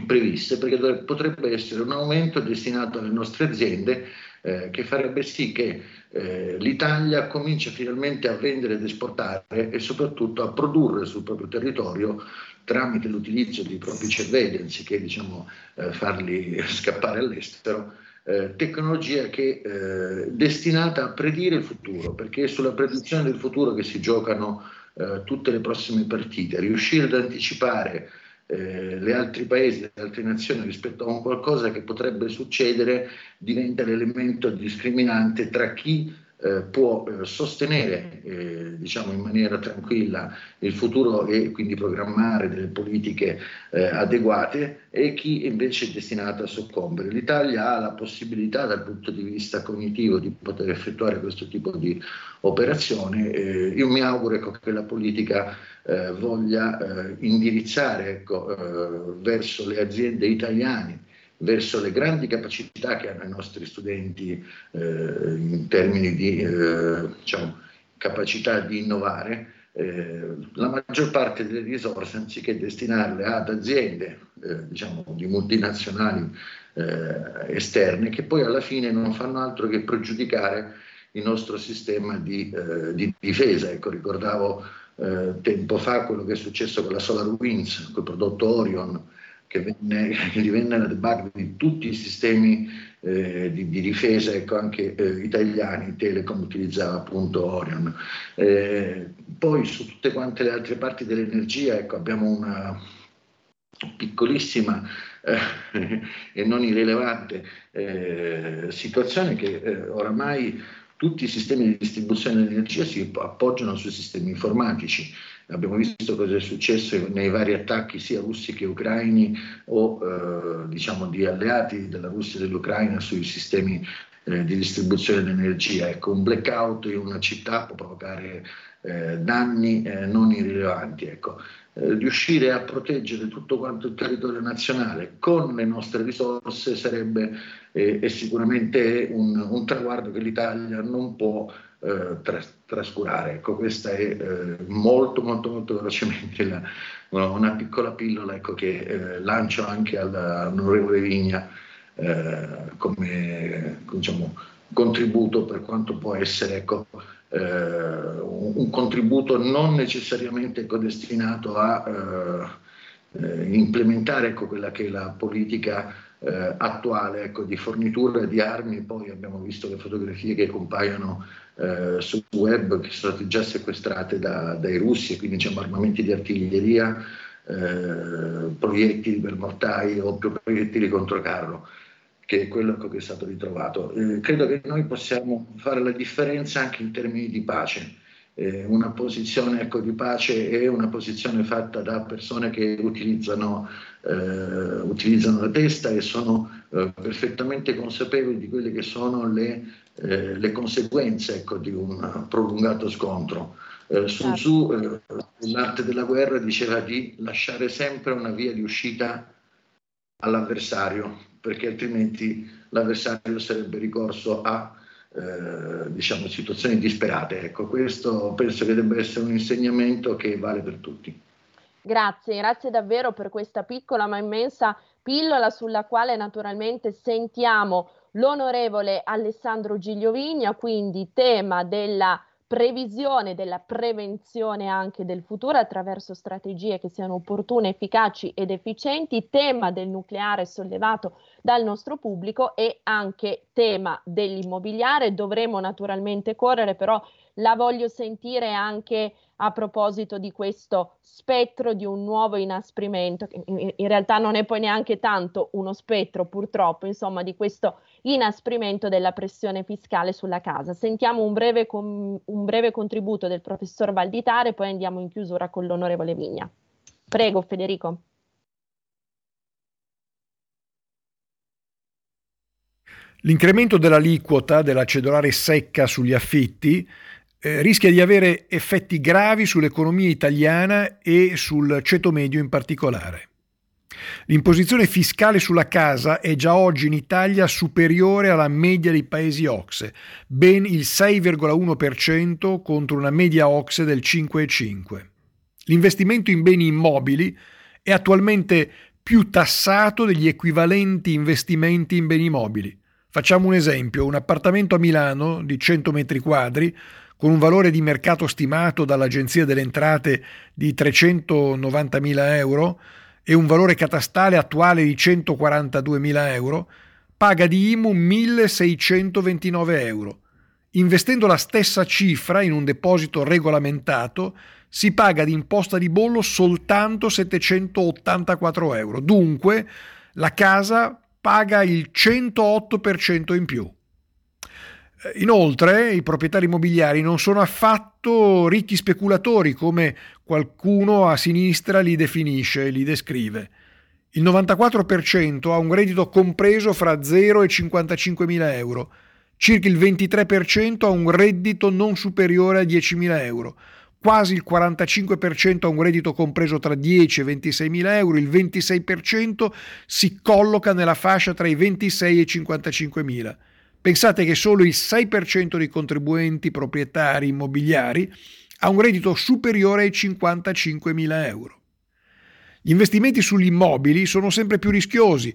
previste, perché potrebbe essere un aumento destinato alle nostre aziende eh, che farebbe sì che eh, l'Italia cominci finalmente a vendere ed esportare e soprattutto a produrre sul proprio territorio tramite l'utilizzo dei propri cervelli anziché diciamo, eh, farli scappare all'estero eh, tecnologia che è eh, destinata a predire il futuro, perché è sulla predizione del futuro che si giocano eh, tutte le prossime partite. Riuscire ad anticipare eh, le altri paesi, le altre nazioni rispetto a un qualcosa che potrebbe succedere diventa l'elemento discriminante tra chi eh, può eh, sostenere eh, diciamo in maniera tranquilla il futuro e quindi programmare delle politiche eh, adeguate e chi invece è destinato a soccombere. L'Italia ha la possibilità dal punto di vista cognitivo di poter effettuare questo tipo di operazione. Eh, io mi auguro ecco, che la politica eh, voglia indirizzare ecco, verso le aziende italiane verso le grandi capacità che hanno i nostri studenti eh, in termini di eh, diciamo, capacità di innovare, eh, la maggior parte delle risorse, anziché destinarle ad aziende eh, diciamo, di multinazionali eh, esterne, che poi alla fine non fanno altro che pregiudicare il nostro sistema di, eh, di difesa. Ecco, ricordavo tempo fa quello che è successo con la SolarWinds, col prodotto Orion, che, venne, che divenne la debug di tutti i sistemi eh, di, di, difesa, ecco, anche eh, italiani, Telecom utilizzava appunto Orion. Eh, poi su tutte quante le altre parti dell'energia ecco, abbiamo una piccolissima eh, e non irrilevante eh, situazione che eh, oramai tutti i sistemi di distribuzione dell'energia si appoggiano sui sistemi informatici. Abbiamo visto cosa è successo nei vari attacchi sia russi che ucraini o eh, diciamo di alleati della Russia e dell'Ucraina sui sistemi eh, di distribuzione dell'energia. Ecco, un blackout in una città può provocare eh, danni eh, non irrilevanti. Ecco. Eh, riuscire a proteggere tutto quanto il territorio nazionale con le nostre risorse sarebbe eh, è sicuramente un, un traguardo che l'Italia non può eh, tras- trascurare. Ecco, questa è eh, molto, molto, molto velocemente la, una piccola pillola ecco, che eh, lancio anche all'onorevole Vigna come diciamo, contributo per quanto può essere ecco, un, un, contributo non necessariamente destinato a eh, implementare ecco, quella che è la politica eh, attuale ecco, di fornitura di armi, poi abbiamo visto le fotografie che compaiono eh, sul web che sono state già sequestrate da, dai russi, quindi diciamo armamenti di artiglieria, eh, proiettili per mortai o proiettili contro carro, che è quello che è stato ritrovato. Eh, credo che noi possiamo fare la differenza anche in termini di pace eh, una posizione ecco, di pace è una posizione fatta da persone che utilizzano, eh, utilizzano la testa e sono eh, perfettamente consapevoli di quelle che sono le, eh, le conseguenze ecco, di un prolungato scontro. Eh, Sun Tzu, eh, l'arte della guerra, diceva di lasciare sempre una via di uscita all'avversario, perché altrimenti l'avversario sarebbe ricorso a eh, diciamo, situazioni disperate. Ecco, questo penso che debba essere un insegnamento che vale per tutti. Grazie, grazie davvero per questa piccola ma immensa pillola sulla quale naturalmente sentiamo l'onorevole Alessandro Gigliovigna, quindi tema della previsione della prevenzione anche del futuro attraverso strategie che siano opportune, efficaci ed efficienti, tema del nucleare sollevato dal nostro pubblico e anche tema dell'immobiliare. Dovremo naturalmente correre, però la voglio sentire anche a proposito di questo spettro di un nuovo inasprimento, che in, realtà non è poi neanche tanto uno spettro purtroppo, insomma, di questo inasprimento della pressione fiscale sulla casa. Sentiamo un breve, com- un breve contributo del professor Valditare, poi andiamo in chiusura con l'onorevole Vigna. Prego Federico. L'incremento dell'aliquota della cedolare secca sugli affitti eh, rischia di avere effetti gravi sull'economia italiana e sul ceto medio in particolare. L'imposizione fiscale sulla casa è già oggi in Italia superiore alla media dei paesi OXE, ben il 6,1% contro una media OXE del 5,5%. L'investimento in beni immobili è attualmente più tassato degli equivalenti investimenti in beni mobili. Facciamo un esempio, un appartamento a Milano di 100 metri quadri con un valore di mercato stimato dall'Agenzia delle Entrate di 390.000 euro e un valore catastale attuale di 142.000 euro, paga di IMU 1.629 euro. Investendo la stessa cifra in un deposito regolamentato, si paga di imposta di bollo soltanto 784 euro. Dunque, la casa paga il 108% in più. Inoltre i proprietari immobiliari non sono affatto ricchi speculatori come qualcuno a sinistra li definisce, li descrive. Il 94% ha un reddito compreso fra 0 e 55 mila euro, circa il 23% ha un reddito non superiore a 10 mila euro, quasi il 45% ha un reddito compreso tra 10 e 26 mila euro, il 26% si colloca nella fascia tra i 26 e i 55 mila. Pensate che solo il 6% dei contribuenti proprietari immobiliari ha un reddito superiore ai 55.000 euro. Gli investimenti sugli immobili sono sempre più rischiosi.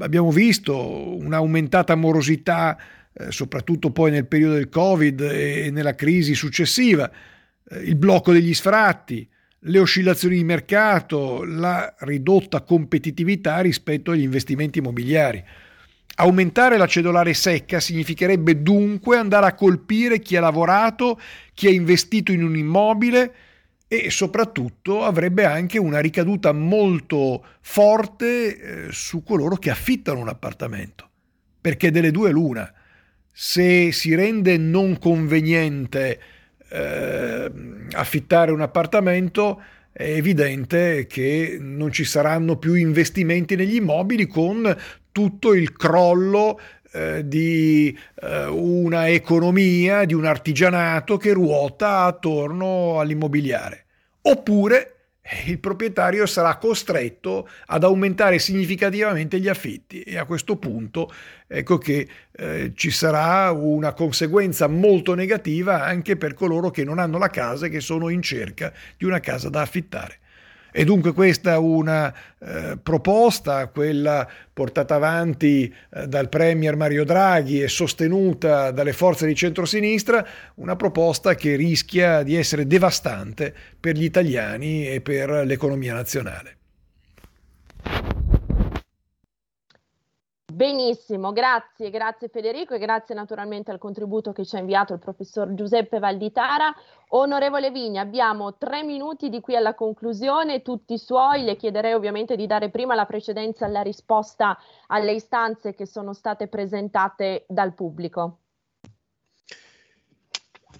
Abbiamo visto un'aumentata morosità, eh, soprattutto poi nel periodo del Covid e nella crisi successiva, eh, il blocco degli sfratti, le oscillazioni di mercato, la ridotta competitività rispetto agli investimenti immobiliari. Aumentare la cedolare secca significherebbe dunque andare a colpire chi ha lavorato, chi ha investito in un immobile e soprattutto avrebbe anche una ricaduta molto forte eh, su coloro che affittano un appartamento. Perché delle due l'una. Se si rende non conveniente eh, affittare un appartamento, è evidente che non ci saranno più investimenti negli immobili con tutto il crollo eh, di eh, una economia, di un artigianato che ruota attorno all'immobiliare. Oppure il proprietario sarà costretto ad aumentare significativamente gli affitti e a questo punto ecco che eh, ci sarà una conseguenza molto negativa anche per coloro che non hanno la casa e che sono in cerca di una casa da affittare. E dunque questa è una eh, proposta, quella portata avanti eh, dal Premier Mario Draghi e sostenuta dalle forze di centrosinistra, una proposta che rischia di essere devastante per gli italiani e per l'economia nazionale. Benissimo, grazie, grazie Federico e grazie naturalmente al contributo che ci ha inviato il professor Giuseppe Valditara. Onorevole Vigni, abbiamo tre minuti di qui alla conclusione, tutti suoi. Le chiederei ovviamente di dare prima la precedenza alla risposta alle istanze che sono state presentate dal pubblico.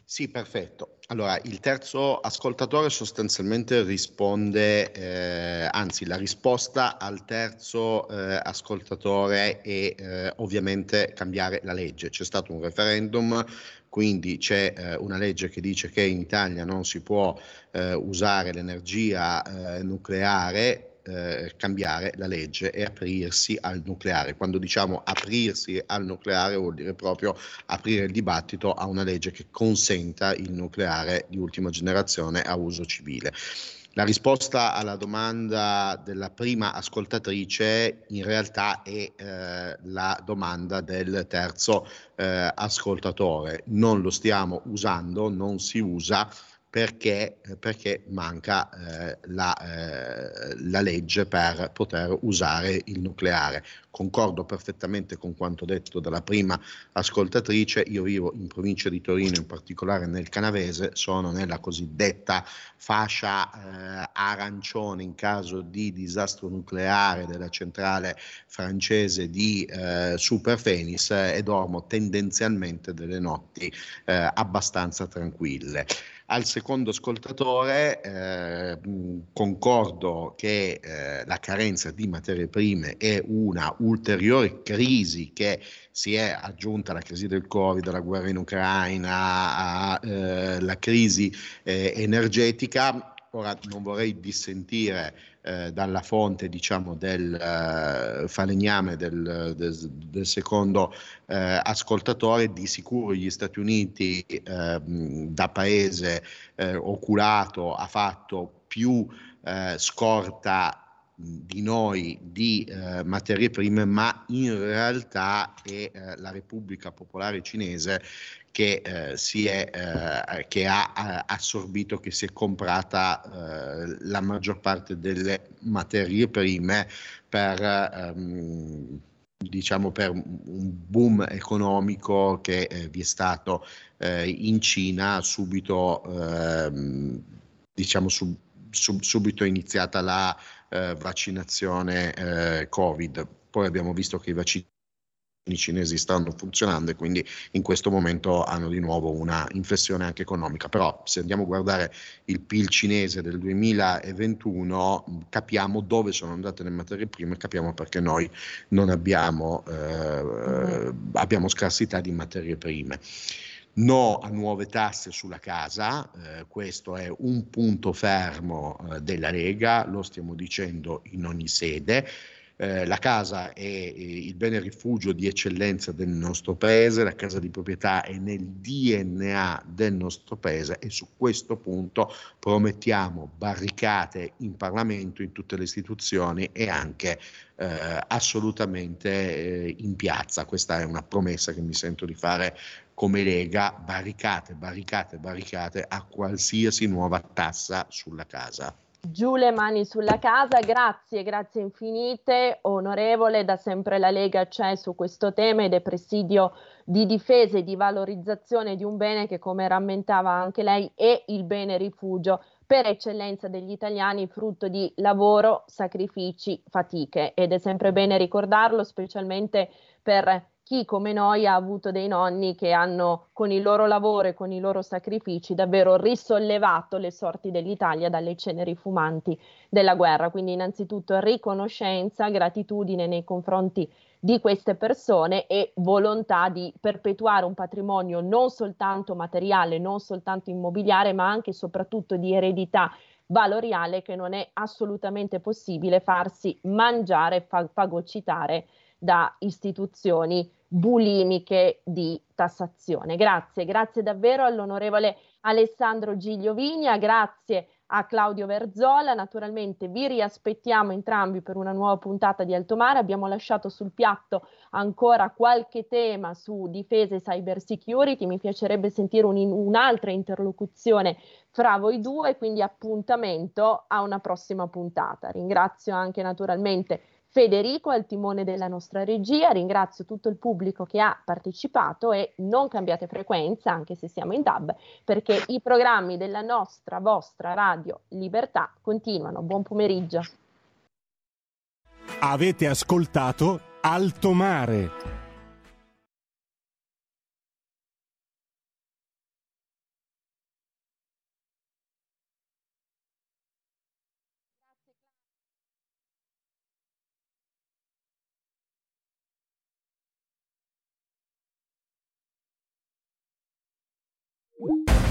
Sì, perfetto. Allora, il terzo ascoltatore sostanzialmente risponde, eh, anzi la risposta al terzo eh, ascoltatore è eh, ovviamente cambiare la legge. C'è stato un referendum, quindi c'è eh, una legge che dice che in Italia non si può eh, usare l'energia eh, nucleare eh, cambiare la legge e aprirsi al nucleare. Quando diciamo aprirsi al nucleare vuol dire proprio aprire il dibattito a una legge che consenta il nucleare di ultima generazione a uso civile. La risposta alla domanda della prima ascoltatrice in realtà è eh, la domanda del terzo eh, ascoltatore. Non lo stiamo usando, non si usa perché, eh, perché manca eh, la, eh, la, legge per poter usare il nucleare. Concordo perfettamente con quanto detto dalla prima ascoltatrice, io vivo in provincia di Torino, in particolare nel Canavese, sono nella cosiddetta fascia eh, arancione in caso di disastro nucleare della centrale francese di eh, Superfenis e dormo tendenzialmente delle notti eh, abbastanza tranquille. Al secondo ascoltatore eh, concordo che eh, la carenza di materie prime è una ulteriore crisi che si è aggiunta alla crisi del Covid, alla guerra in Ucraina, alla eh, crisi eh, energetica. Ora non vorrei dissentire eh, dalla fonte diciamo, del uh, falegname del, del, del secondo uh, ascoltatore, di sicuro gli Stati Uniti uh, da paese oculato ha fatto più scorta di noi di eh, materie prime, ma in realtà è eh, la Repubblica Popolare Cinese che, eh, si è, eh, che ha, assorbito, che si è comprata eh, la maggior parte delle materie prime per, ehm, diciamo per un boom economico che eh, vi è stato in Cina subito, ehm, diciamo, sub, sub, subito iniziata la eh, vaccinazione eh, Covid. Poi abbiamo visto che i vaccini cinesi stanno funzionando e quindi in questo momento hanno di nuovo una inflessione anche economica. Però se andiamo a guardare il PIL cinese del 2021 capiamo dove sono andate le materie prime, capiamo perché noi non abbiamo, eh, abbiamo scarsità di materie prime no a nuove tasse sulla casa, eh, questo è un punto fermo eh, della Lega, lo stiamo dicendo in ogni sede. Eh, la casa è il bene rifugio di eccellenza del nostro paese, la casa di proprietà è nel DNA del nostro paese e su questo punto promettiamo barricate in Parlamento, in tutte le istituzioni e anche eh, assolutamente eh, in piazza. Questa è una promessa che mi sento di fare come Lega, barricate, barricate, barricate a qualsiasi nuova tassa sulla casa. Giù le mani sulla casa, grazie, grazie infinite, onorevole, da sempre la Lega c'è su questo tema ed è presidio di difesa e di valorizzazione di un bene che, come rammentava anche lei, è il bene rifugio per eccellenza degli italiani, frutto di lavoro, sacrifici, fatiche. Ed è sempre bene ricordarlo, specialmente per chi come noi ha avuto dei nonni che hanno con il loro lavoro e con i loro sacrifici davvero risollevato le sorti dell'Italia dalle ceneri fumanti della guerra. Quindi innanzitutto riconoscenza, gratitudine nei confronti di queste persone e volontà di perpetuare un patrimonio non soltanto materiale, non soltanto immobiliare, ma anche e soprattutto di eredità valoriale che non è assolutamente possibile farsi mangiare, fagocitare da istituzioni bulimiche di tassazione. Grazie, grazie davvero all'onorevole Alessandro Giglio Vigna, grazie a Claudio Verzola, naturalmente vi riaspettiamo entrambi per una nuova puntata di Altomare, abbiamo lasciato sul piatto ancora qualche tema su difesa e cyber security, mi piacerebbe sentire un, un'altra interlocuzione fra voi due, quindi appuntamento a una prossima puntata. Ringrazio anche naturalmente Federico al timone della nostra regia, ringrazio tutto il pubblico che ha partecipato e non cambiate frequenza anche se siamo in DAB perché i programmi della nostra vostra radio Libertà continuano. Buon pomeriggio. Avete ascoltato Alto Mare.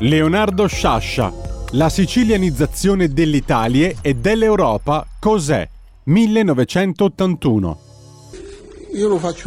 Leonardo Sciascia. La sicilianizzazione dell'Italia e dell'Europa cos'è? 1981. Io lo faccio